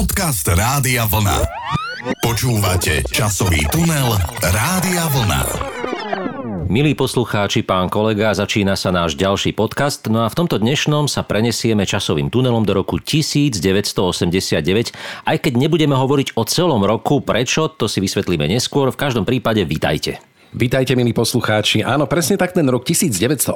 Podcast Rádia Vlna. Počúvate časový tunel Rádia Vlna. Milí poslucháči, pán kolega, začína sa náš ďalší podcast, no a v tomto dnešnom sa prenesieme časovým tunelom do roku 1989, aj keď nebudeme hovoriť o celom roku, prečo, to si vysvetlíme neskôr, v každom prípade vítajte. Vítajte, milí poslucháči. Áno, presne tak ten rok 1989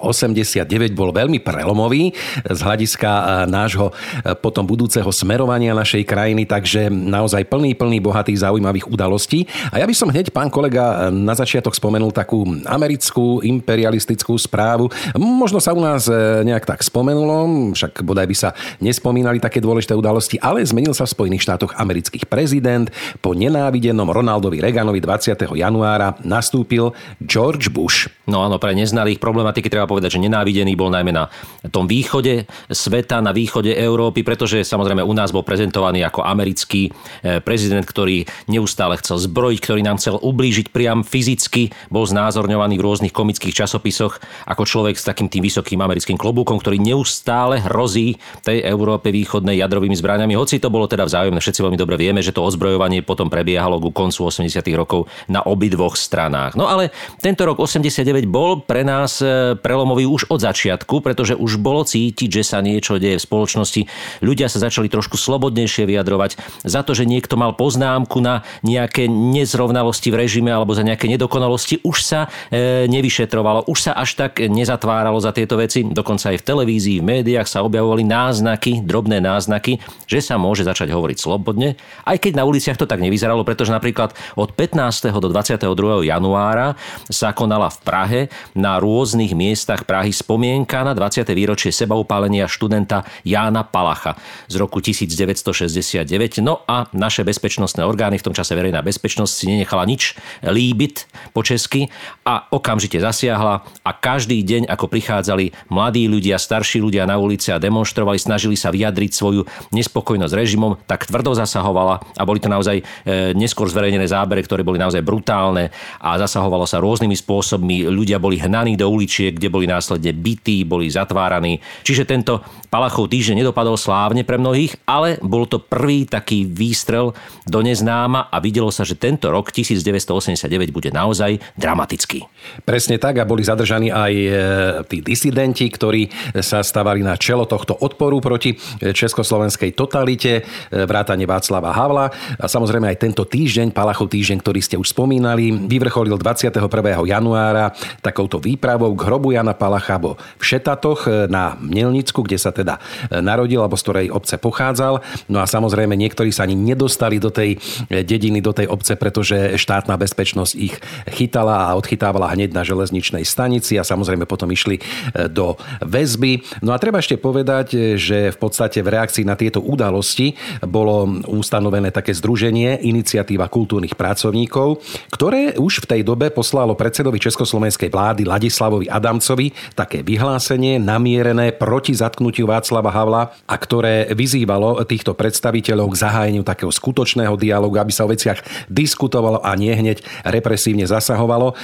bol veľmi prelomový z hľadiska e, nášho e, potom budúceho smerovania našej krajiny, takže naozaj plný, plný bohatých zaujímavých udalostí. A ja by som hneď, pán kolega, e, na začiatok spomenul takú americkú imperialistickú správu. Možno sa u nás nejak tak spomenulo, však bodaj by sa nespomínali také dôležité udalosti, ale zmenil sa v Spojených štátoch amerických prezident. Po nenávidenom Ronaldovi Reaganovi 20. januára nastúpil zvolil George Bush. No áno, pre neznalých problematiky treba povedať, že nenávidený bol najmä na tom východe sveta, na východe Európy, pretože samozrejme u nás bol prezentovaný ako americký eh, prezident, ktorý neustále chcel zbrojiť, ktorý nám chcel ublížiť priam fyzicky, bol znázorňovaný v rôznych komických časopisoch ako človek s takým tým vysokým americkým klobúkom, ktorý neustále hrozí tej Európe východnej jadrovými zbraniami. Hoci to bolo teda vzájomné, všetci veľmi dobre vieme, že to ozbrojovanie potom prebiehalo ku koncu 80. rokov na obidvoch stranách. No ale tento rok 89 bol pre nás e, prelomový už od začiatku, pretože už bolo cítiť, že sa niečo deje v spoločnosti. Ľudia sa začali trošku slobodnejšie vyjadrovať za to, že niekto mal poznámku na nejaké nezrovnalosti v režime alebo za nejaké nedokonalosti. Už sa e, nevyšetrovalo, už sa až tak nezatváralo za tieto veci. Dokonca aj v televízii, v médiách sa objavovali náznaky, drobné náznaky, že sa môže začať hovoriť slobodne. Aj keď na uliciach to tak nevyzeralo, pretože napríklad od 15. do 22. januára sa konala v Prahe na rôznych miestach Prahy spomienka na 20. výročie sebaupálenia študenta Jána Palacha z roku 1969. No a naše bezpečnostné orgány, v tom čase verejná bezpečnosť, si nenechala nič líbit po česky a okamžite zasiahla a každý deň, ako prichádzali mladí ľudia, starší ľudia na ulici a demonstrovali, snažili sa vyjadriť svoju nespokojnosť režimom, tak tvrdo zasahovala a boli to naozaj e, neskôr zverejnené zábery, ktoré boli naozaj brutálne a zasahovali Zasahovalo sa rôznymi spôsobmi, ľudia boli hnaní do uličiek, kde boli následne bytí, boli zatváraní. Čiže tento Palachov týždeň nedopadol slávne pre mnohých, ale bol to prvý taký výstrel do neznáma a videlo sa, že tento rok 1989 bude naozaj dramatický. Presne tak a boli zadržaní aj e, tí disidenti, ktorí sa stavali na čelo tohto odporu proti e, československej totalite, e, vrátane Václava Havla. A samozrejme aj tento týždeň, Palachov týždeň, ktorý ste už spomínali, vyvrcholil 20 21. januára takouto výpravou k hrobu Jana Palacha v Šetatoch e, na Mielnicku, kde sa teda e, narodil, alebo z ktorej obce pochádzal. No a samozrejme niektorí sa ani nedostali do tej e, dediny, do tej obce, pretože štátna bezpečnosť ich chytala a odchytávala hneď na železničnej stanici a samozrejme potom išli do väzby. No a treba ešte povedať, že v podstate v reakcii na tieto udalosti bolo ustanovené také združenie Iniciatíva kultúrnych pracovníkov, ktoré už v tej dobe poslalo predsedovi Československej vlády Ladislavovi Adamcovi také vyhlásenie namierené proti zatknutiu Václava Havla a ktoré vyzývalo týchto predstaviteľov k zahájeniu takého skutočného dialogu, aby sa o veciach diskutovalo a nie hneď represívne zasahovalo. E,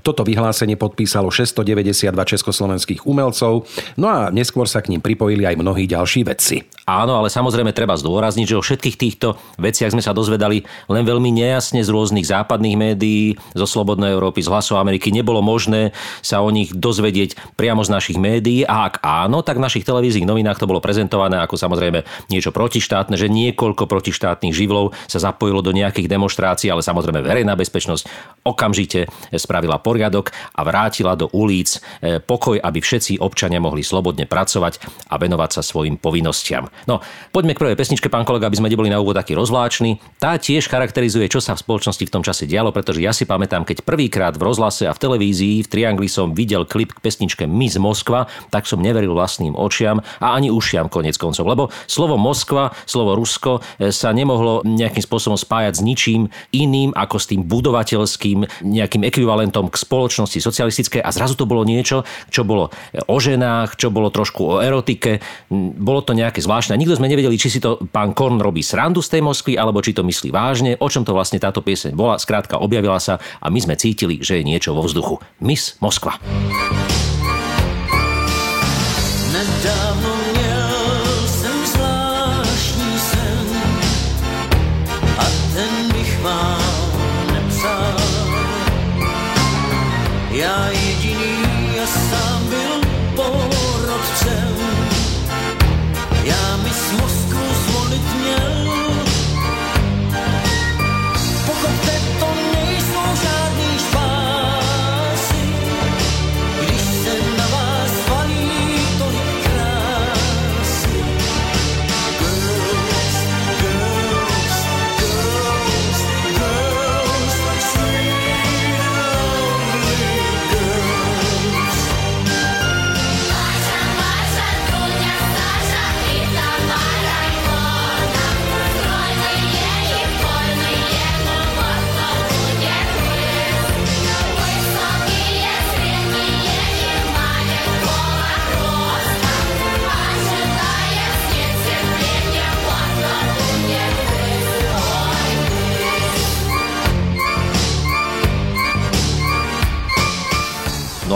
toto vyhlásenie podpísalo 692 československých umelcov, no a neskôr sa k ním pripojili aj mnohí ďalší vedci. Áno, ale samozrejme treba zdôrazniť, že o všetkých týchto veciach sme sa dozvedali len veľmi nejasne z rôznych západných médií, zo Slobodnej Európy, z hlasov Ameriky. Nebolo možné sa o nich dozvedieť priamo z našich médií a ak áno, tak v našich televíznych novinách to bolo prezentované ako samozrejme niečo protištátne, že niekoľko protištátnych živlov sa zapojilo do nejakých demonstrácií, ale samozrejme verejná bezpečnosť okamžite spravila poriadok a vrátila do ulic e, pokoj, aby všetci občania mohli slobodne pracovať a venovať sa svojim povinnostiam. No, poďme k prvej pesničke, pán kolega, aby sme neboli na úvod taký rozvláčni. Tá tiež charakterizuje, čo sa v spoločnosti v tom čase dialo, pretože ja si pamätám, keď prvýkrát v rozhlase a v televízii v Triangli som videl klip k pesničke Miss Moskva, tak som neveril vlastným očiam a ani ušiam konec koncov, lebo slovo Moskva, slovo Rusko e, sa nemohlo nejakým spôsobom spájať s ničím iným ako s tým budovateľským nejakým ekvivalentom k spoločnosti socialistickej a zrazu to bolo niečo, čo bolo o ženách, čo bolo trošku o erotike, bolo to nejaké zvláštne. Nikto sme nevedeli, či si to pán Korn robí srandu z tej Moskvy, alebo či to myslí vážne, o čom to vlastne táto pieseň bola. Skrátka, objavila sa a my sme cítili, že je niečo vo vzduchu. Miss Moskva.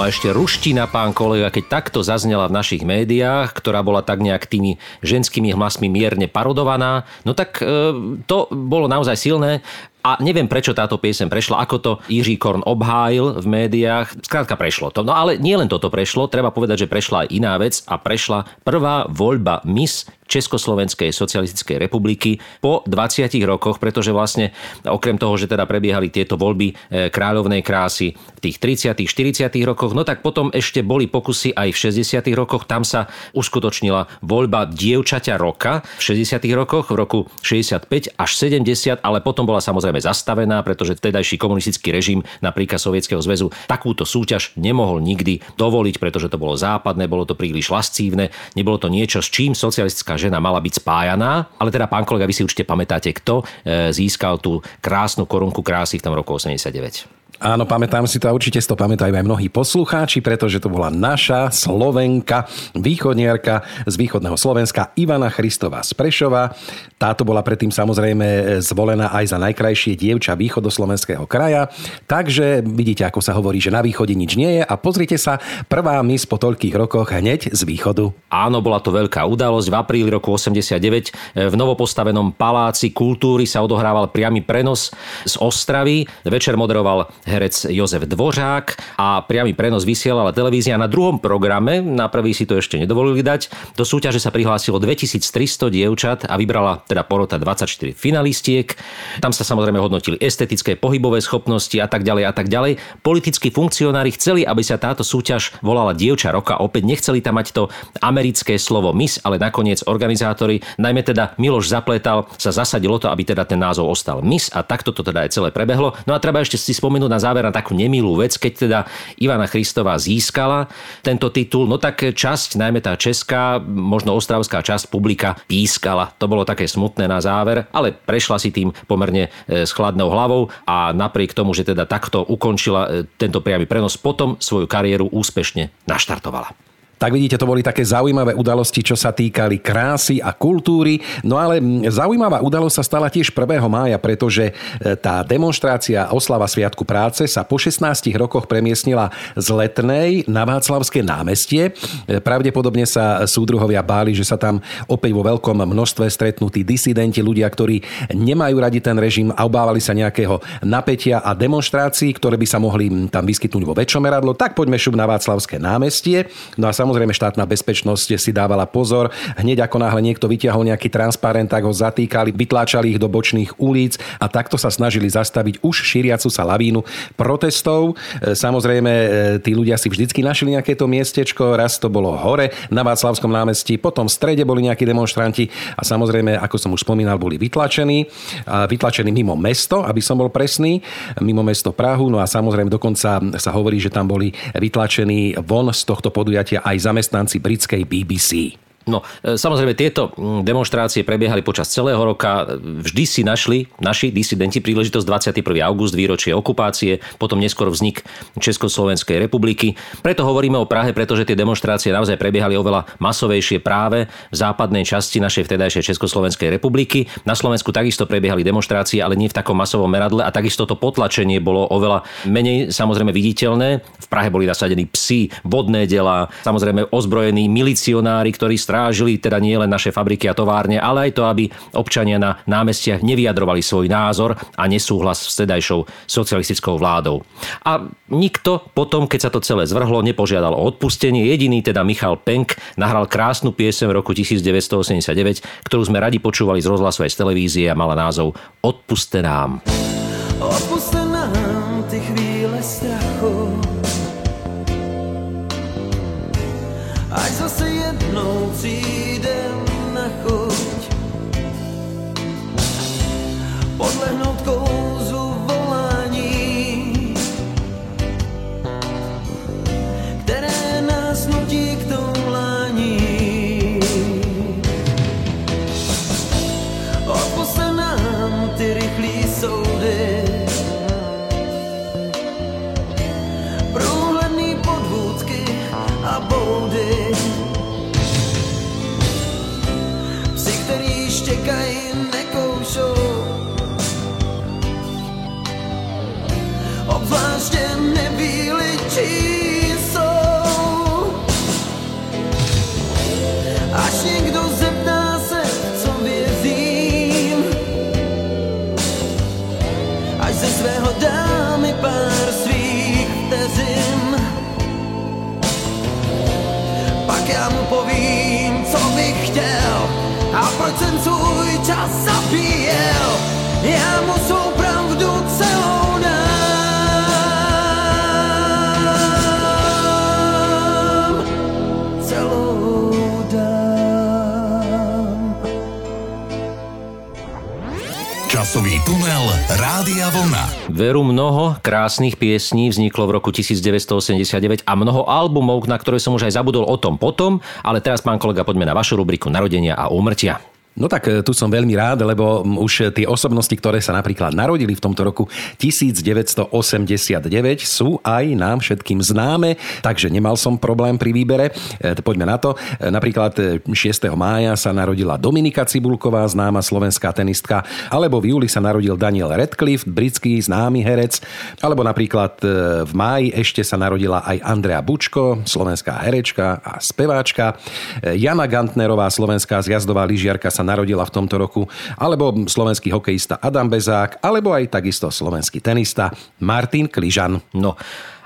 A ešte ruština, pán kolega, keď takto zaznela v našich médiách, ktorá bola tak nejak tými ženskými hlasmi mierne parodovaná, no tak e, to bolo naozaj silné. A neviem, prečo táto piesem prešla, ako to Jiří Korn obhájil v médiách. Skrátka prešlo to. No ale nielen toto prešlo, treba povedať, že prešla aj iná vec a prešla prvá voľba Miss Československej socialistickej republiky po 20 rokoch, pretože vlastne okrem toho, že teda prebiehali tieto voľby e, kráľovnej krásy v tých 30 40 rokoch, no tak potom ešte boli pokusy aj v 60 rokoch, tam sa uskutočnila voľba dievčaťa roka v 60 rokoch, v roku 65 až 70, ale potom bola samozrejme zastavená, pretože vtedajší komunistický režim napríklad Sovietskeho zväzu takúto súťaž nemohol nikdy dovoliť, pretože to bolo západné, bolo to príliš lascívne, nebolo to niečo, s čím socialistická žena mala byť spájaná. Ale teda, pán kolega, vy si určite pamätáte, kto e, získal tú krásnu korunku krásy v tom roku 89. Áno, pamätám si to a určite si to pamätajú aj mnohí poslucháči, pretože to bola naša Slovenka, východniarka z východného Slovenska Ivana Christová z Prešova. Táto bola predtým samozrejme zvolená aj za najkrajšie dievča východoslovenského kraja. Takže vidíte, ako sa hovorí, že na východe nič nie je a pozrite sa, prvá mis po toľkých rokoch hneď z východu. Áno, bola to veľká udalosť. V apríli roku 89 v novopostavenom paláci kultúry sa odohrával priamy prenos z Ostravy. Večer moderoval herec Jozef Dvořák a priamy prenos vysielala televízia na druhom programe, na prvý si to ešte nedovolili dať. Do súťaže sa prihlásilo 2300 dievčat a vybrala teda porota 24 finalistiek. Tam sa samozrejme hodnotili estetické, pohybové schopnosti a tak ďalej a tak ďalej. Politickí funkcionári chceli, aby sa táto súťaž volala Dievča roka. Opäť nechceli tam mať to americké slovo Miss, ale nakoniec organizátori, najmä teda Miloš Zapletal, sa zasadilo to, aby teda ten názov ostal Miss a takto to teda aj celé prebehlo. No a treba ešte si spomenúť na záver na takú nemilú vec, keď teda Ivana Christová získala tento titul, no tak časť, najmä tá česká, možno ostravská časť publika pískala. To bolo také smutné na záver, ale prešla si tým pomerne e, s chladnou hlavou a napriek tomu, že teda takto ukončila e, tento priamy prenos, potom svoju kariéru úspešne naštartovala. Tak vidíte, to boli také zaujímavé udalosti, čo sa týkali krásy a kultúry. No ale zaujímavá udalosť sa stala tiež 1. mája, pretože e, tá demonstrácia oslava Sviatku práce sa po 16 rokoch premiestnila z Letnej na Václavské námestie. E, pravdepodobne sa súdruhovia báli, že sa tam opäť vo veľkom množstve stretnú tí disidenti, ľudia, ktorí nemajú radi ten režim a obávali sa nejakého napätia a demonstrácií, ktoré by sa mohli tam vyskytnúť vo väčšom meradlo. Tak poďme šup na Václavské námestie. No a samozrejme Samozrejme štátna bezpečnosť si dávala pozor. Hneď ako náhle niekto vytiahol nejaký transparent, tak ho zatýkali, vytláčali ich do bočných ulic a takto sa snažili zastaviť už šíriacu sa lavínu protestov. E, samozrejme, e, tí ľudia si vždycky našli nejaké to miestečko. Raz to bolo hore na Václavskom námestí, potom v strede boli nejakí demonstranti a samozrejme, ako som už spomínal, boli vytlačení. A vytlačení mimo mesto, aby som bol presný, mimo mesto Prahu. No a samozrejme dokonca sa hovorí, že tam boli vytlačení von z tohto podujatia aj zamestnanci britskej BBC. No, e, samozrejme, tieto mm, demonstrácie prebiehali počas celého roka. Vždy si našli naši disidenti príležitosť 21. august, výročie okupácie, potom neskôr vznik Československej republiky. Preto hovoríme o Prahe, pretože tie demonstrácie naozaj prebiehali oveľa masovejšie práve v západnej časti našej vtedajšej Československej republiky. Na Slovensku takisto prebiehali demonstrácie, ale nie v takom masovom meradle a takisto to potlačenie bolo oveľa menej samozrejme viditeľné. V Prahe boli nasadení psi, vodné dela, samozrejme ozbrojení milicionári, ktorí strážili teda nie len naše fabriky a továrne, ale aj to, aby občania na námestiach nevyjadrovali svoj názor a nesúhlas s vtedajšou socialistickou vládou. A nikto potom, keď sa to celé zvrhlo, nepožiadal o odpustenie. Jediný teda Michal Penk nahral krásnu piesem v roku 1989, ktorú sme radi počúvali z rozhlasu aj z televízie a mala názov Odpuste nám. Odpuste krásnych piesní vzniklo v roku 1989 a mnoho albumov, na ktoré som už aj zabudol o tom potom, ale teraz, pán kolega, poďme na vašu rubriku Narodenia a úmrtia. No tak e, tu som veľmi rád, lebo už tie osobnosti, ktoré sa napríklad narodili v tomto roku 1989 sú aj nám všetkým známe, takže nemal som problém pri výbere. E, poďme na to. E, napríklad 6. mája sa narodila Dominika Cibulková, známa slovenská tenistka, alebo v júli sa narodil Daniel Radcliffe, britský známy herec, alebo napríklad v máji ešte sa narodila aj Andrea Bučko, slovenská herečka a speváčka. Jana Gantnerová, slovenská zjazdová lyžiarka sa sa narodila v tomto roku, alebo slovenský hokejista Adam Bezák, alebo aj takisto slovenský tenista Martin Kližan. No,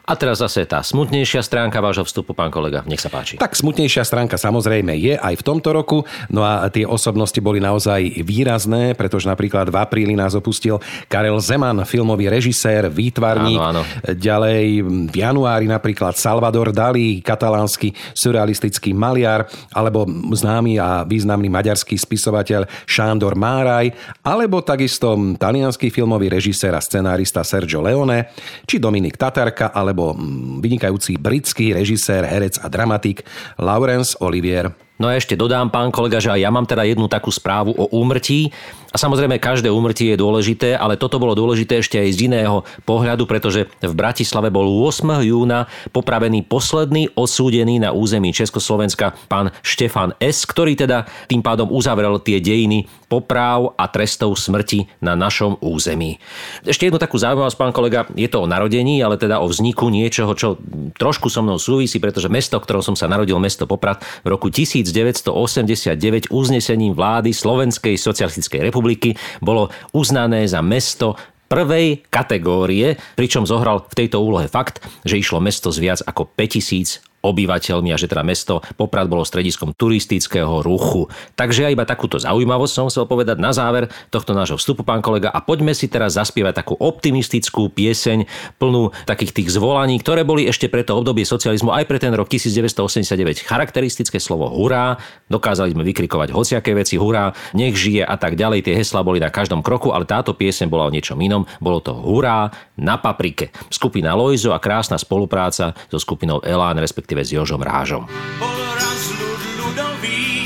a teraz zase tá smutnejšia stránka vášho vstupu, pán kolega, nech sa páči. Tak smutnejšia stránka samozrejme je aj v tomto roku, no a tie osobnosti boli naozaj výrazné, pretože napríklad v apríli nás opustil Karel Zeman, filmový režisér, výtvarník. Áno, áno. Ďalej v januári napríklad Salvador Dali, katalánsky surrealistický maliar, alebo známy a významný maďarský spisovateľ Šándor Máraj, alebo takisto talianský filmový režisér a scenárista Sergio Leone, či Dominik Tatarka, alebo alebo mm, vynikajúci britský režisér, herec a dramatik Laurence Olivier. No a ešte dodám, pán kolega, že aj ja mám teda jednu takú správu o úmrtí. A samozrejme, každé úmrtie je dôležité, ale toto bolo dôležité ešte aj z iného pohľadu, pretože v Bratislave bol 8. júna popravený posledný osúdený na území Československa pán Štefan S., ktorý teda tým pádom uzavrel tie dejiny popráv a trestov smrti na našom území. Ešte jednu takú zaujímavosť, pán kolega, je to o narodení, ale teda o vzniku niečoho, čo trošku so mnou súvisí, pretože mesto, ktorom som sa narodil, mesto Poprad, v roku 1989 uznesením vlády Slovenskej socialistickej republiky bolo uznané za mesto prvej kategórie, pričom zohral v tejto úlohe fakt, že išlo mesto z viac ako 5000 obyvateľmi a že teda mesto Poprad bolo strediskom turistického ruchu. Takže ja iba takúto zaujímavosť som chcel povedať na záver tohto nášho vstupu, pán kolega, a poďme si teraz zaspievať takú optimistickú pieseň plnú takých tých zvolaní, ktoré boli ešte pre to obdobie socializmu aj pre ten rok 1989 charakteristické slovo hurá. Dokázali sme vykrikovať hociaké veci, hurá, nech žije a tak ďalej. Tie heslá boli na každom kroku, ale táto pieseň bola o niečom inom. Bolo to hurá na paprike. Skupina Lojzo a krásna spolupráca so skupinou Elán, respektíve respektíve s Jožom Rážom. Bol raz ľud ľudový,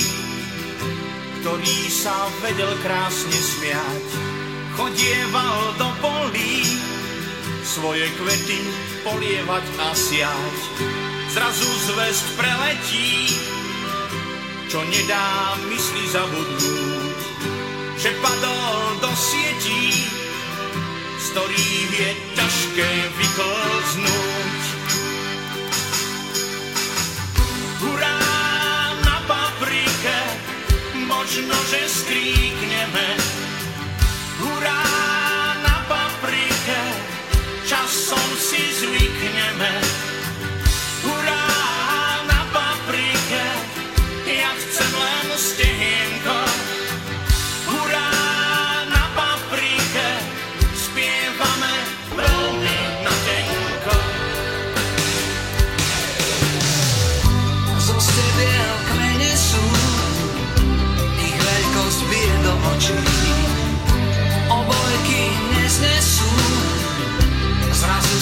ktorý sa vedel krásne smiať. Chodieval do polí, svoje kvety polievať a siať. Zrazu zvest preletí, čo nedá mysli zabudnúť, že padol do sietí, z ktorých je ťažké vyklznúť. Možno, že skríkneme.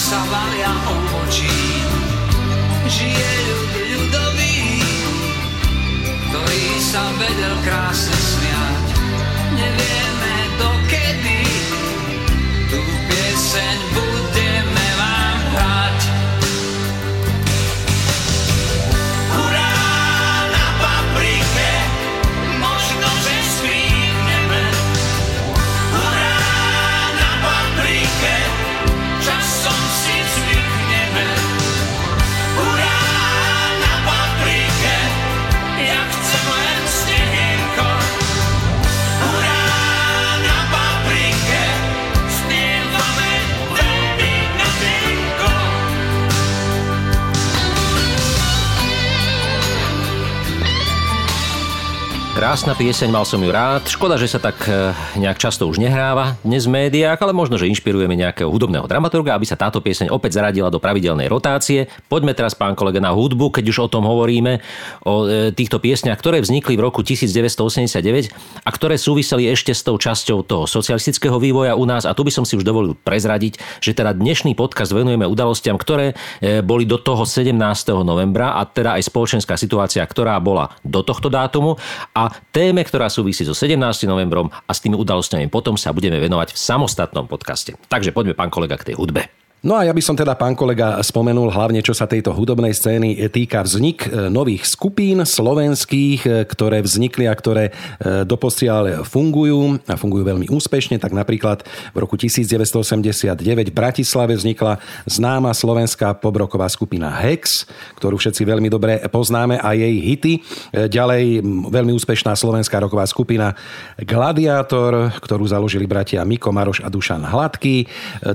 Sa valia obočí. Žije ľud ľudový, ktorý sa vedel krásne smiať. Nevieme dokedy, tú pieseň budeme Krásna pieseň, mal som ju rád. Škoda, že sa tak e, nejak často už nehráva dnes v médiách, ale možno, že inšpirujeme nejakého hudobného dramaturga, aby sa táto pieseň opäť zaradila do pravidelnej rotácie. Poďme teraz, pán kolega, na hudbu, keď už o tom hovoríme, o e, týchto piesniach, ktoré vznikli v roku 1989 a ktoré súviseli ešte s tou časťou toho socialistického vývoja u nás. A tu by som si už dovolil prezradiť, že teda dnešný podcast venujeme udalostiam, ktoré e, boli do toho 17. novembra a teda aj spoločenská situácia, ktorá bola do tohto dátumu a téme, ktorá súvisí so 17. novembrom a s tými udalosťami potom sa budeme venovať v samostatnom podcaste. Takže poďme, pán kolega, k tej hudbe. No a ja by som teda, pán kolega, spomenul hlavne, čo sa tejto hudobnej scény týka vznik e, nových skupín slovenských, e, ktoré vznikli a ktoré e, doposiaľ fungujú a fungujú veľmi úspešne. Tak napríklad v roku 1989 v Bratislave vznikla známa slovenská pobroková skupina Hex, ktorú všetci veľmi dobre poznáme a jej hity. Ďalej veľmi úspešná slovenská roková skupina Gladiátor, ktorú založili bratia Miko Maroš a Dušan Hladký.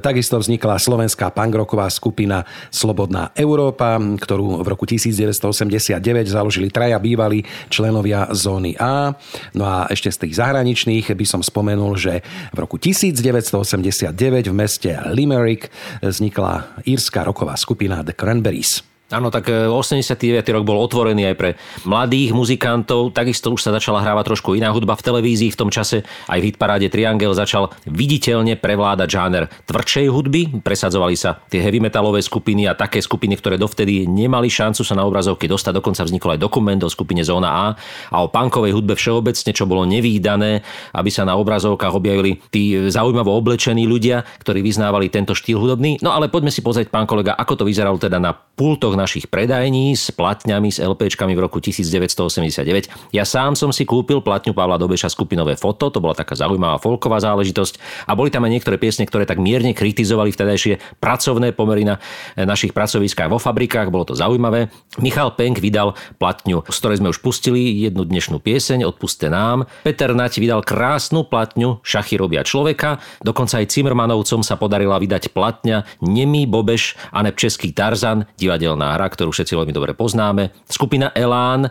Takisto vznikla slovenská slovenská pangroková skupina Slobodná Európa, ktorú v roku 1989 založili traja bývalí členovia zóny A. No a ešte z tých zahraničných by som spomenul, že v roku 1989 v meste Limerick vznikla írska roková skupina The Cranberries. Áno, tak 89. E, rok bol otvorený aj pre mladých muzikantov, takisto už sa začala hrávať trošku iná hudba v televízii v tom čase, aj v hitparáde Triangel začal viditeľne prevládať žáner tvrdšej hudby, presadzovali sa tie heavy metalové skupiny a také skupiny, ktoré dovtedy nemali šancu sa na obrazovky dostať, dokonca vznikol aj dokument o skupine Zóna A a o punkovej hudbe všeobecne, čo bolo nevýdané, aby sa na obrazovkách objavili tí zaujímavo oblečení ľudia, ktorí vyznávali tento štýl hudobný. No ale poďme si pozrieť, pán kolega, ako to vyzeralo teda na pultoch riedoch našich predajní s platňami, s LPčkami v roku 1989. Ja sám som si kúpil platňu Pavla Dobeša skupinové foto, to bola taká zaujímavá folková záležitosť a boli tam aj niektoré piesne, ktoré tak mierne kritizovali vtedajšie pracovné pomery na našich pracoviskách vo fabrikách, bolo to zaujímavé. Michal Penk vydal platňu, z ktorej sme už pustili jednu dnešnú pieseň, Odpuste nám. Peter Nať vydal krásnu platňu Šachy robia človeka, dokonca aj Cimrmanovcom sa podarila vydať platňa Nemý Bobeš a Český Tarzan, divadelná divadelná hra, ktorú všetci veľmi dobre poznáme. Skupina Elán e,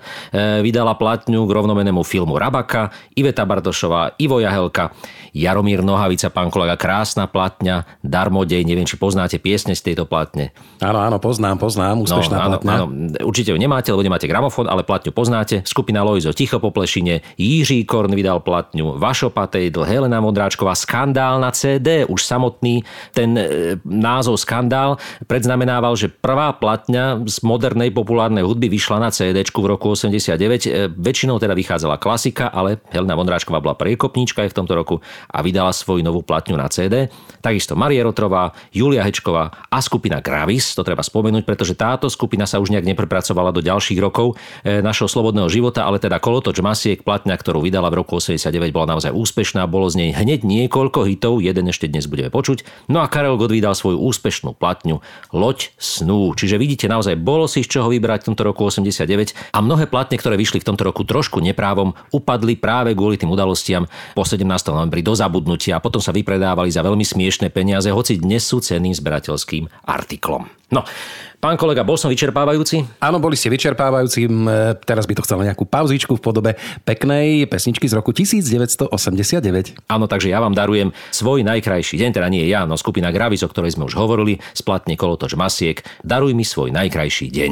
vydala platňu k rovnomenému filmu Rabaka, Iveta Bartošová, Ivo Jahelka, Jaromír Nohavica, pán kolega, krásna platňa, Darmodej, neviem, či poznáte piesne z tejto platne. Áno, áno, poznám, poznám, úspešná no, áno, platňa. Áno, určite ju nemáte, lebo nemáte gramofón, ale platňu poznáte. Skupina Lojzo Ticho po plešine, Jiří Korn vydal platňu, Vašo Patejdl, Helena Modráčková, Skandál na CD, už samotný ten e, názov Skandál predznamenával, že prvá platňa z modernej populárnej hudby vyšla na CD v roku 89. E, väčšinou teda vychádzala klasika, ale Helena Vondráčková bola priekopníčka aj v tomto roku a vydala svoju novú platňu na CD. Takisto Marie Rotrová, Julia Hečková a skupina Gravis, to treba spomenúť, pretože táto skupina sa už nejak neprepracovala do ďalších rokov e, našho slobodného života, ale teda Kolotoč Masiek, platňa, ktorú vydala v roku 89, bola naozaj úspešná, bolo z nej hneď niekoľko hitov, jeden ešte dnes budeme počuť. No a Karel God vydal svoju úspešnú platňu Loď snú. Čiže vidíte naozaj bolo si z čoho vybrať v tomto roku 89 a mnohé platne, ktoré vyšli v tomto roku trošku neprávom, upadli práve kvôli tým udalostiam po 17. novembri do zabudnutia a potom sa vypredávali za veľmi smiešné peniaze, hoci dnes sú ceným zberateľským artiklom. No, Pán kolega, bol som vyčerpávajúci? Áno, boli ste vyčerpávajúci. Teraz by to chcelo nejakú pauzičku v podobe peknej pesničky z roku 1989. Áno, takže ja vám darujem svoj najkrajší deň, teda nie ja, no skupina Gravis, o ktorej sme už hovorili, splatne Kolotoč Masiek. Daruj mi svoj najkrajší deň.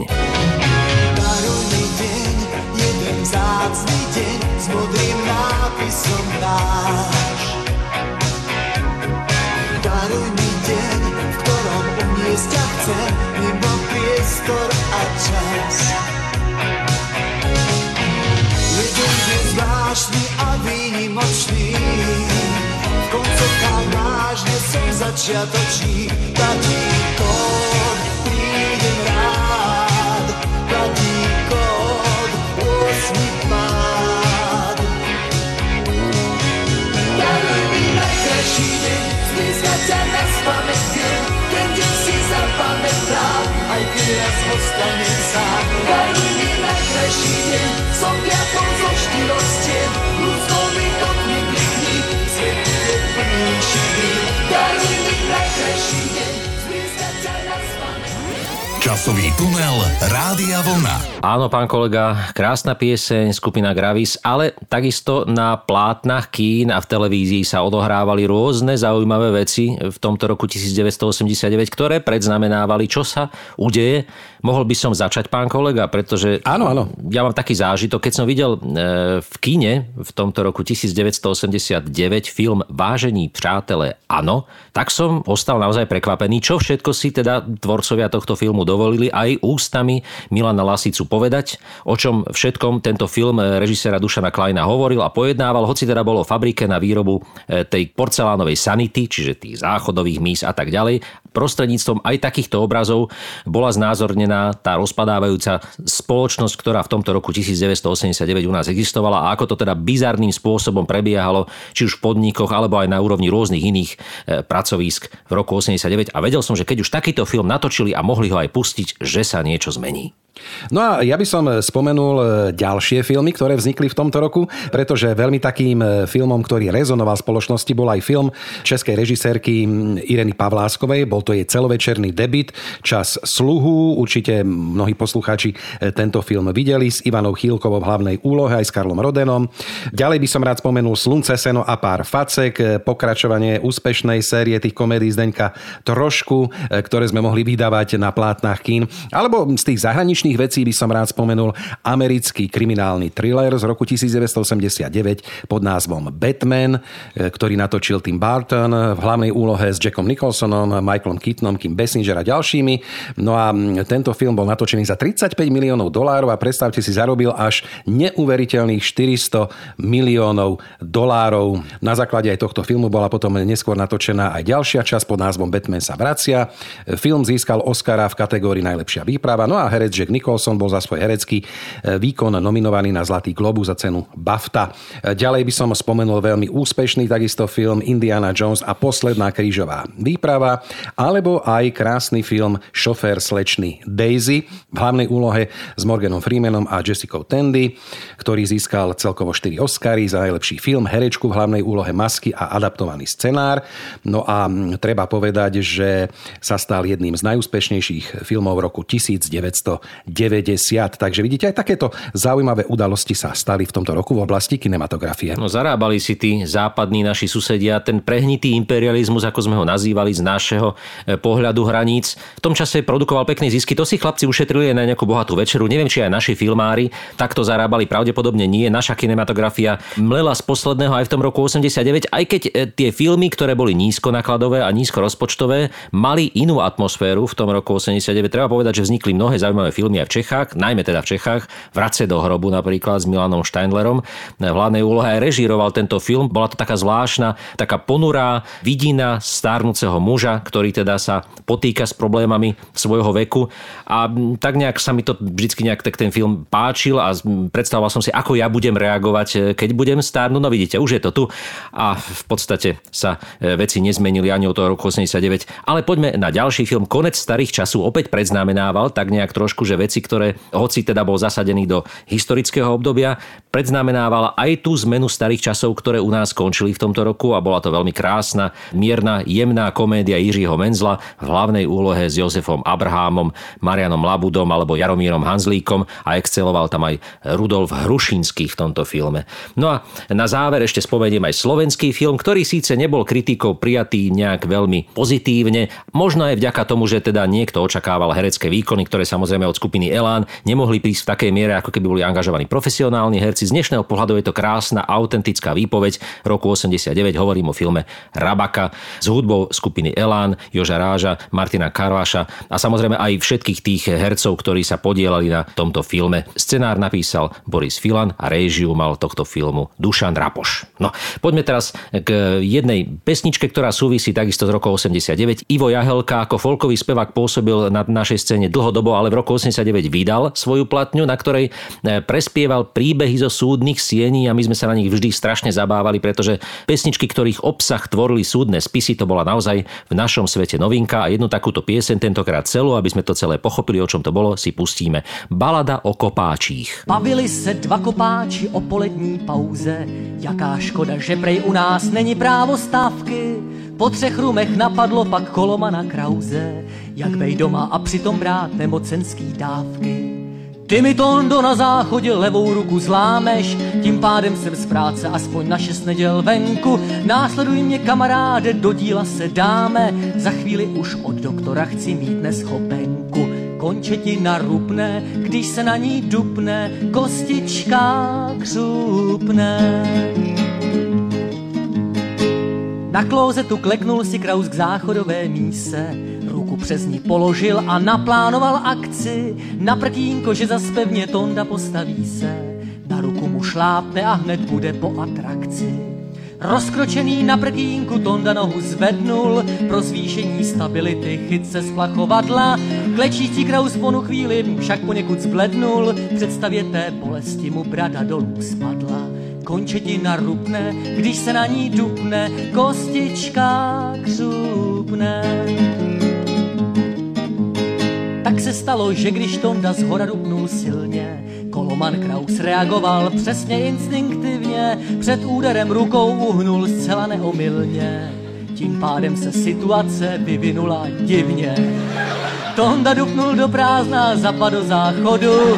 Som začiatočný, platí kód, prídem rád, platí kód, 8 pád. Daruj mi najkrajší deň, zblízka ťa na spamäť deň, ten deň si zapamätám, aj keď raz ostanem sám. Daruj mi najkrajší deň, som viatom zo štyroch Časový tunel Rádia Vlna. Áno, pán kolega, krásna pieseň, skupina Gravis, ale takisto na plátnach kín a v televízii sa odohrávali rôzne zaujímavé veci v tomto roku 1989, ktoré predznamenávali, čo sa udeje. Mohol by som začať, pán kolega, pretože Áno, áno. ja mám taký zážitok, keď som videl e, v kine v tomto roku 1989 film Vážení přátelé, áno, tak som ostal naozaj prekvapený, čo všetko si teda tvorcovia tohto filmu dovolili aj ústami Milana Lasicu povedať, o čom všetkom tento film režisera Dušana Kleina hovoril a pojednával, hoci teda bolo fabrike na výrobu e, tej porcelánovej sanity, čiže tých záchodových mís a tak ďalej. Prostredníctvom aj takýchto obrazov bola znázornená tá rozpadávajúca spoločnosť, ktorá v tomto roku 1989 u nás existovala a ako to teda bizarným spôsobom prebiehalo, či už v podnikoch alebo aj na úrovni rôznych iných e, pracovísk v roku 89 a vedel som, že keď už takýto film natočili a mohli ho aj pustiť, že sa niečo zmení. No a ja by som spomenul e, ďalšie filmy, ktoré vznikli v tomto roku, pretože veľmi takým e, filmom, ktorý rezonoval spoločnosti, bol aj film českej režisérky Ireny Pavláskovej. Bol to jej celovečerný debit Čas sluhu. Určite mnohí poslucháči tento film videli s Ivanou Chýlkovou v hlavnej úlohe aj s Karlom Rodenom. Ďalej by som rád spomenul Slunce, seno a pár facek, pokračovanie úspešnej série tých komédií Zdeňka Trošku, ktoré sme mohli vydávať na plátnach kín. Alebo z tých zahraničných vecí by som rád spomenul americký kriminálny thriller z roku 1989 pod názvom Batman, e, ktorý natočil Tim Burton v hlavnej úlohe s Jackom Nicholsonom, Michaelom Keatonom, Kim Bessinger a ďalšími. No a tento film bol natočený za 35 miliónov dolárov a predstavte si, zarobil až neuveriteľných 400 miliónov dolárov. Na základe aj tohto filmu bola potom neskôr natočená aj ďalšia časť pod názvom Batman sa vracia. Film získal Oscara v kategórii najlepšia výprava, no a herec Jack Nicholson bol za svoj herecký výkon nominovaný na Zlatý globus za cenu BAFTA. Ďalej by som spomenul veľmi úspešný takisto film Indiana Jones a posledná krížová výprava, alebo aj krásny film Šofér slečny Daisy v hlavnej úlohe s Morganom Freemanom a Jessicou Tandy, ktorý získal celkovo 4 Oscary za najlepší film, herečku v hlavnej úlohe Masky a adaptovaný scenár. No a treba povedať, že sa stal jedným z najúspešnejších filmov roku 1990. Takže vidíte, aj takéto zaujímavé udalosti sa stali v tomto roku v oblasti kinematografie. No zarábali si tí západní naši susedia ten prehnitý imperializmus, ako sme ho nazývali z našeho e, pohľadu hraníc. V tom čase produkoval pekné zisky, to si chlapci ušetrili na nejakú bohatú večeru. Neviem, či aj naši filmári takto zarábali, pravdepodobne nie. Naša kinematografia mlela z posledného aj v tom roku 89, aj keď e, tie filmy, ktoré boli nízko nakladové a nízko rozpočtové, mali inú atmosféru v tom roku 89. Treba povedať, že vznikli mnohé zaujímavé filmy aj v Čechách, najmä teda v Čechách. Vrace do hrobu napríklad s Milanom Steindlerom. V hlavnej úlohe aj režíroval tento film. Bola to taká zvláštna, taká ponurá vidina stárnúceho muža, ktorý teda sa potýka s problémami svojho veku. A tak nejak sa mi to vždycky nejak tak ten film páčil a predstavoval som si, ako ja budem reagovať, keď budem stárnuť. No vidíte, už je to tu. A v podstate sa e, veci nezmenili ani od toho roku 89. Ale poďme na ďalší film. Konec starých časov opäť predznamenával tak nejak trošku, že veci, ktoré, hoci teda bol zasadený do historického obdobia, predznamenávala aj tú zmenu starých časov, ktoré u nás skončili v tomto roku a bola to veľmi krásna, mierna, jemná komédia Jiřího Menzla v hlavnej úlohe s Jozefom Abrahámom, Marianom Labudom alebo Jaromírom Hanzlíkom a exceloval tam aj Rudolf Hrušinský v tomto filme. No a na záver ešte spomeniem aj slovenský film, ktorý síce nebol kritikou prijatý nejak veľmi pozitívne, možno aj vďaka tomu, že teda niekto očakával herecké výkony, ktoré samozrejme od skupiny Elán nemohli prísť v takej miere, ako keby boli angažovaní profesionálni herci. Z dnešného pohľadu je to krásna, autentická výpoveď roku 89. Hovorím o filme Rabaka s hudbou skupiny Elán, Joža Ráža, Martina Karvaša a samozrejme aj všetkých tých hercov, ktorí sa podielali na tomto filme. Scenár napísal Boris Filan a réžiu mal tohto filmu Dušan Rapoš. No, poďme teraz k jednej pesničke, ktorá súvisí takisto z roku 89. Ivo Jahelka ako folkový spevák pôsobil na našej scéne dlhodobo, ale v roku 89 vydal svoju platňu, na ktorej e, prespieval príbehy zo súdnych siení a my sme sa na nich vždy strašne zabávali, pretože pesničky, ktorých obsah tvorili súdne spisy, to bola naozaj v našom svete novinka a jednu takúto piesen, tentokrát celú, aby sme to celé pochopili, o čom to bolo, si pustíme. Balada o kopáčích. Bavili se dva kopáči o polední pauze. Jaká škoda, že prej u nás není právo stávky. Po třech rumech napadlo pak kolomana Krause, jak bej doma a přitom brát nemocenský dávky. Ty mi Tondo na záchodě levou ruku zlámeš, tím pádem jsem z práce aspoň na šest neděl venku. Následuj mě kamaráde, do díla se dáme, za chvíli už od doktora chci mít neschopenku. Končetina rupne, když se na ní dupne, kostička křupne. Na klózetu kleknul si Kraus k záchodové míse, přes ní položil a naplánoval akci. Na prkínko, že zas pevně Tonda postaví se, na ruku mu šlápne a hned bude po atrakci. Rozkročený na prkínku Tonda nohu zvednul, pro zvýšení stability chyt se splachovadla. Klečící Kraus ponu chvíli však poněkud zblednul, představě té bolesti mu brada dolů spadla končetina rupne, když se na ní dupne, kostička křupne. Tak se stalo, že když Tonda z hora rupnul silně, Koloman Kraus reagoval přesně instinktivně, před úderem rukou uhnul zcela neomylně. Tím pádem se situace vyvinula divně. Tonda dupnul do prázdna, zapadl záchodu,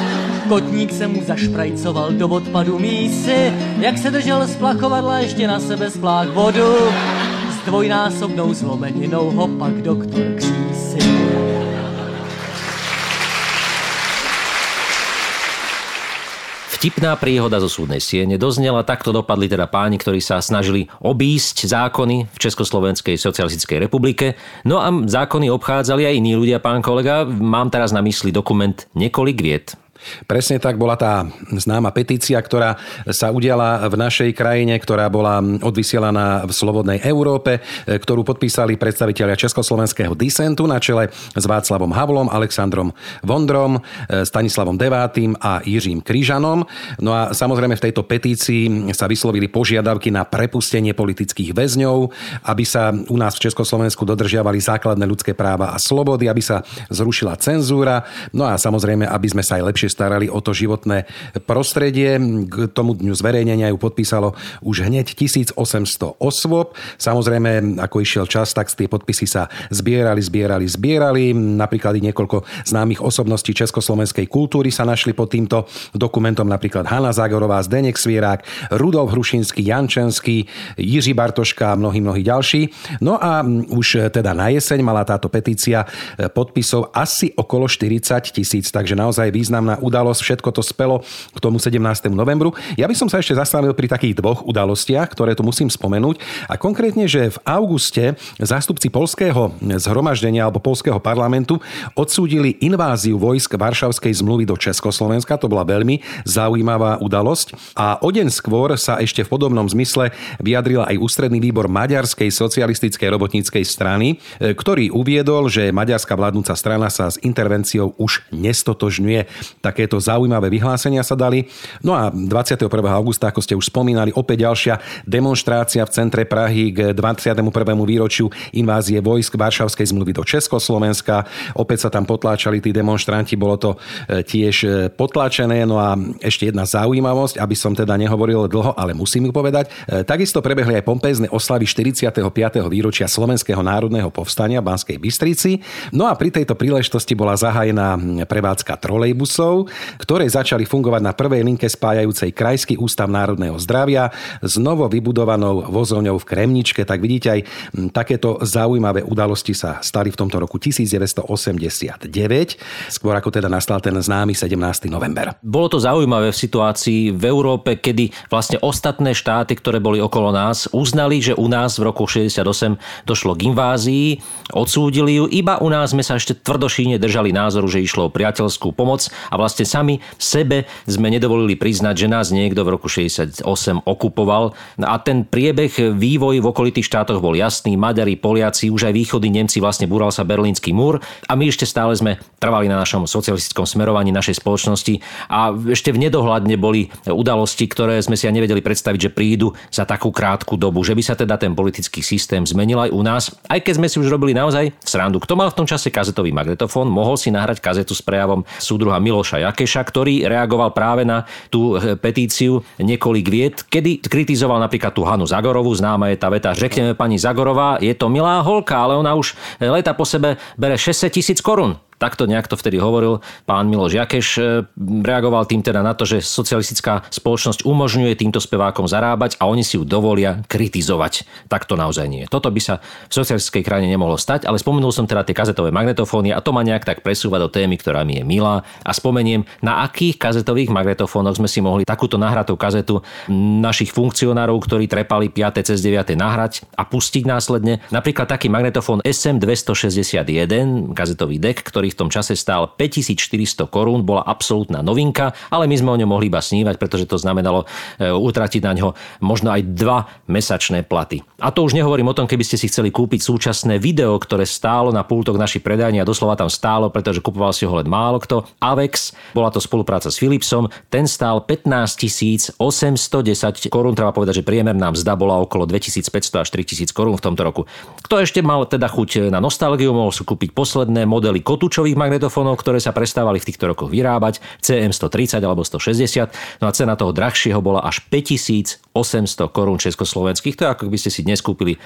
Kotník se mu zašprajcoval do odpadu mísy, jak se držel z plachovadla ještě na sebe splách vodu. S dvojnásobnou zlomeninou ho pak doktor křísi. Vtipná príhoda zo súdnej siene doznela, takto dopadli teda páni, ktorí sa snažili obísť zákony v Československej socialistickej republike. No a zákony obchádzali aj iní ľudia, pán kolega. Mám teraz na mysli dokument Niekoľk viet. Presne tak bola tá známa petícia, ktorá sa udiala v našej krajine, ktorá bola odvysielaná v Slobodnej Európe, ktorú podpísali predstavitelia Československého disentu na čele s Václavom Havlom, Alexandrom Vondrom, Stanislavom Devátým a Jiřím Kryžanom. No a samozrejme v tejto petícii sa vyslovili požiadavky na prepustenie politických väzňov, aby sa u nás v Československu dodržiavali základné ľudské práva a slobody, aby sa zrušila cenzúra, no a samozrejme, aby sme sa aj lepšie starali o to životné prostredie. K tomu dňu zverejnenia ju podpísalo už hneď 1800 osôb. Samozrejme, ako išiel čas, tak tie podpisy sa zbierali, zbierali, zbierali. Napríklad i niekoľko známych osobností československej kultúry sa našli pod týmto dokumentom, napríklad Hanna Zagorová, Zdenek Svierák, Rudolf Hrušinský, Jančenský, Jiří Bartoška a mnohí, mnohí ďalší. No a už teda na jeseň mala táto petícia podpisov asi okolo 40 tisíc, takže naozaj významná udalosť, všetko to spelo k tomu 17. novembru. Ja by som sa ešte zastavil pri takých dvoch udalostiach, ktoré tu musím spomenúť. A konkrétne, že v auguste zástupci polského zhromaždenia alebo polského parlamentu odsúdili inváziu vojsk Varšavskej zmluvy do Československa. To bola veľmi zaujímavá udalosť. A o deň skôr sa ešte v podobnom zmysle vyjadril aj ústredný výbor Maďarskej socialistickej robotníckej strany, ktorý uviedol, že maďarská vládnúca strana sa s intervenciou už nestotožňuje. Takéto zaujímavé vyhlásenia sa dali. No a 21. augusta, ako ste už spomínali, opäť ďalšia demonstrácia v centre Prahy k 21. výročiu invázie vojsk Varšavskej zmluvy do Československa. Opäť sa tam potláčali tí demonstranti, bolo to e, tiež e, potlačené. No a ešte jedna zaujímavosť, aby som teda nehovoril dlho, ale musím ju povedať. E, takisto prebehli aj pompézne oslavy 45. výročia Slovenského národného povstania v Banskej Bystrici. No a pri tejto príležitosti bola zahájená prevádzka trolejbusov, ktoré začali fungovať na prvej linke spájajúcej Krajský ústav národného zdravia s novo vybudovanou vozovňou v Kremničke. Tak vidíte aj takéto zaujímavé udalosti sa stali v tomto roku 1989, skôr ako teda nastal ten známy 17. november. Bolo to zaujímavé v situácii v Európe, kedy vlastne ostatné štáty, ktoré boli okolo nás, uznali, že u nás v roku 68 došlo k invázii, odsúdili ju. Iba u nás sme sa ešte tvrdošíne držali názoru, že išlo o priateľskú pomoc a vlastne sami sebe sme nedovolili priznať, že nás niekto v roku 68 okupoval. A ten priebeh, vývoj v okolitých štátoch bol jasný. Maďari, Poliaci, už aj východy Nemci vlastne búral sa berlínsky múr a my ešte stále sme trvali na našom socialistickom smerovaní našej spoločnosti a ešte v nedohľadne boli udalosti, ktoré sme si aj nevedeli predstaviť, že prídu za takú krátku dobu, že by sa teda ten politický systém zmenil aj u nás, aj keď sme si už robili naozaj srandu. Kto mal v tom čase kazetový magnetofón, mohol si nahrať kazetu s prejavom súdruha Miloša Miloša Jakeša, ktorý reagoval práve na tú e, petíciu niekoľk viet, kedy kritizoval napríklad tú Hanu Zagorovú, známa je tá veta, řekneme pani Zagorová, je to milá holka, ale ona už leta po sebe bere 600 tisíc korún. Takto nejak to vtedy hovoril pán Miloš Jakeš. e, Reagoval tým teda na to, že socialistická spoločnosť umožňuje týmto spevákom zarábať a oni si ju dovolia kritizovať. Tak to naozaj nie. Toto by sa v socialistickej krajine nemohlo stať, ale spomenul som teda tie kazetové magnetofóny a to ma nejak tak presúva do témy, ktorá mi je milá a spomeniem, na akých kazetových magnetofónoch sme si mohli takúto nahratú kazetu našich funkcionárov, ktorí trepali 5. cez 9. nahrať a pustiť následne. Napríklad taký magnetofón SM261, kazetový deck, ktorý v tom čase stál 5400 korún, bola absolútna novinka, ale my sme o ňom mohli iba snívať, pretože to znamenalo e, utratiť na ňo možno aj dva mesačné platy. A to už nehovorím o tom, keby ste si chceli kúpiť súčasné video, ktoré stálo na pultoch našich predajní a doslova tam stálo, pretože kupoval si ho len málo kto. Avex, bola to spolupráca s Philipsom, ten stál 15 810 korún, treba povedať, že priemerná mzda bola okolo 2500 až 3000 korún v tomto roku. Kto ešte mal teda chuť na nostalgiu, mohol si kúpiť posledné modely kotúčových magnetofónov, ktoré sa prestávali v týchto rokoch vyrábať, CM130 alebo 160, no a cena toho drahšieho bola až 5800 korún československých, to je ako by ste si dnes kúpili e,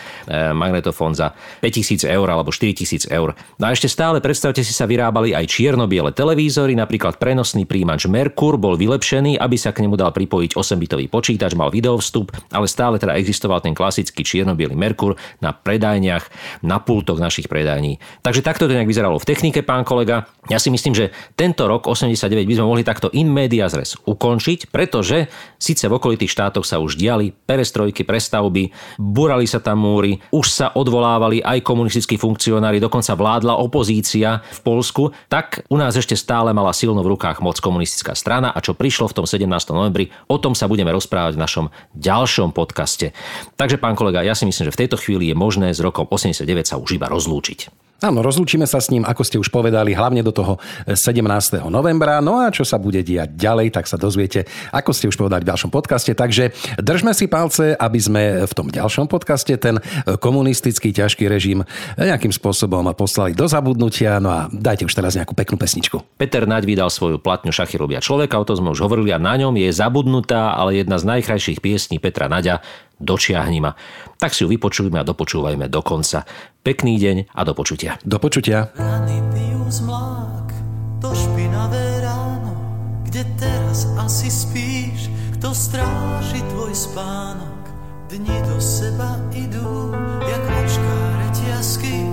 magnetofón za 5000 eur alebo 4000 eur. No a ešte stále predstavte si sa vyrábali aj čierno-biele televízory, napríklad prenosný príjimač Merkur bol vylepšený, aby sa k nemu dal pripojiť 8-bitový počítač, mal videovstup, ale stále teda existoval ten klasický čierno-biely Merkur na predajniach, na pultoch našich predajní. Takže takto to nejak vyzeralo v technike, pán kolega. Ja si myslím, že tento rok 89 by sme mohli takto in media res ukončiť, pretože síce v okolitých štátoch sa už diali perestrojky, prestavby, burali sa tam múry, už sa odvolávali aj komunistickí funkcionári, dokonca vládla opozícia v Polsku, tak u nás ešte stále mala silno v rukách moc komunistická strana a čo prišlo v tom 17. novembri, o tom sa budeme rozprávať v našom ďalšom podcaste. Takže pán kolega, ja si myslím, že v tejto chvíli je možné s rokom 89 sa už iba rozlúčiť. Áno, rozlúčime sa s ním, ako ste už povedali, hlavne do toho 17. novembra. No a čo sa bude diať ďalej, tak sa dozviete, ako ste už povedali v ďalšom podcaste. Takže držme si palce, aby sme v tom ďalšom podcaste ten komunistický ťažký režim nejakým spôsobom poslali do zabudnutia. No a dajte už teraz nejakú peknú pesničku. Peter Naď vydal svoju platňu Šachy robia človeka, o tom sme už hovorili a na ňom je zabudnutá, ale jedna z najkrajších piesní Petra Naďa Dočiahni ma. Tak si ju vypočujme a dopočúvajme do konca. Pekný deň a do počutia. Do počutia. Rany pijú zmlák, to špinavé ráno, kde teraz asi spíš, kto stráži tvoj spánok. Dni do seba idú, jak očká reťazky,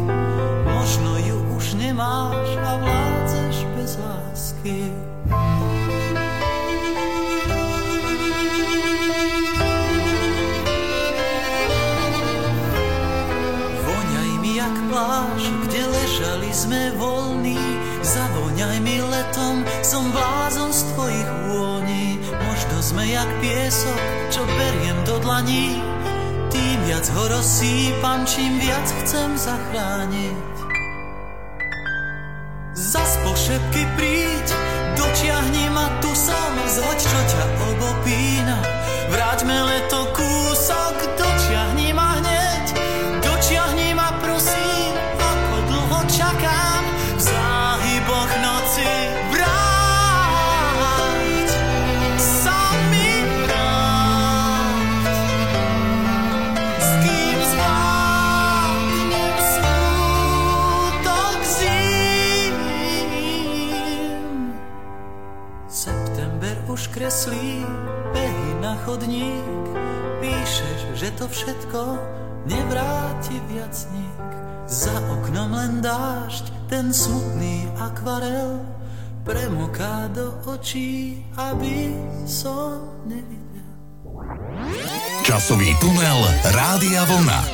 možno ju už nemáš a vládzeš bez lásky. Pláž, kde ležali sme voľní. Zavoňaj mi letom, som blázon z tvojich vôní. Možno sme jak piesok, čo beriem do dlaní. Tým viac ho rozsýpam, čím viac chcem zachrániť. Zas po šepky príď, dočiahni ma, tu som, zhoď, čo ťa obopína. Vráťme leto kúsok, dočiahni kreslí behy na chodník. Píšeš, že to všetko nevráti viac nik. Za oknom len dážď, ten smutný akvarel premoká do očí, aby som nevidel. Časový tunel Rádia Vlna.